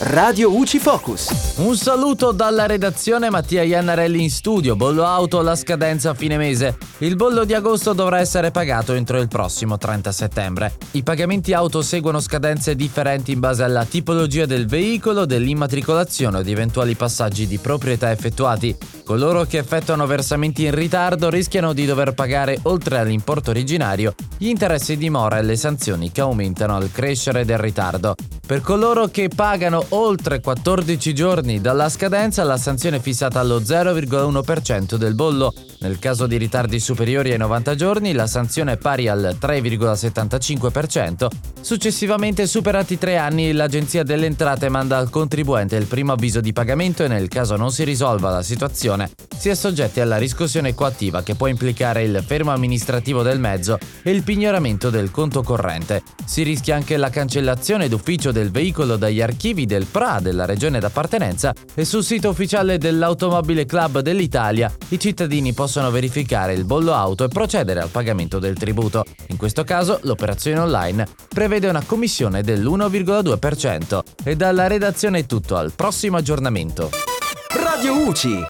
Radio UCI Focus. Un saluto dalla redazione Mattia Iannarelli in studio. Bollo auto la scadenza a fine mese. Il bollo di agosto dovrà essere pagato entro il prossimo 30 settembre. I pagamenti auto seguono scadenze differenti in base alla tipologia del veicolo, dell'immatricolazione o di eventuali passaggi di proprietà effettuati. Coloro che effettuano versamenti in ritardo rischiano di dover pagare, oltre all'importo originario, gli interessi di mora e le sanzioni che aumentano al crescere del ritardo. Per coloro che pagano oltre 14 giorni dalla scadenza, la sanzione è fissata allo 0,1% del bollo. Nel caso di ritardi superiori ai 90 giorni, la sanzione è pari al 3,75%. Successivamente, superati tre anni, l'Agenzia delle Entrate manda al contribuente il primo avviso di pagamento e nel caso non si risolva la situazione, si è soggetti alla riscossione coattiva che può implicare il fermo amministrativo del mezzo e il pignoramento del conto corrente. Si rischia anche la cancellazione d'ufficio del veicolo dagli archivi del PRA della regione d'appartenenza e sul sito ufficiale dell'Automobile Club dell'Italia i cittadini possono verificare il bollo auto e procedere al pagamento del tributo. In questo caso l'operazione online prevede una commissione dell'1,2%. E dalla redazione è tutto, al prossimo aggiornamento. Radio UCI.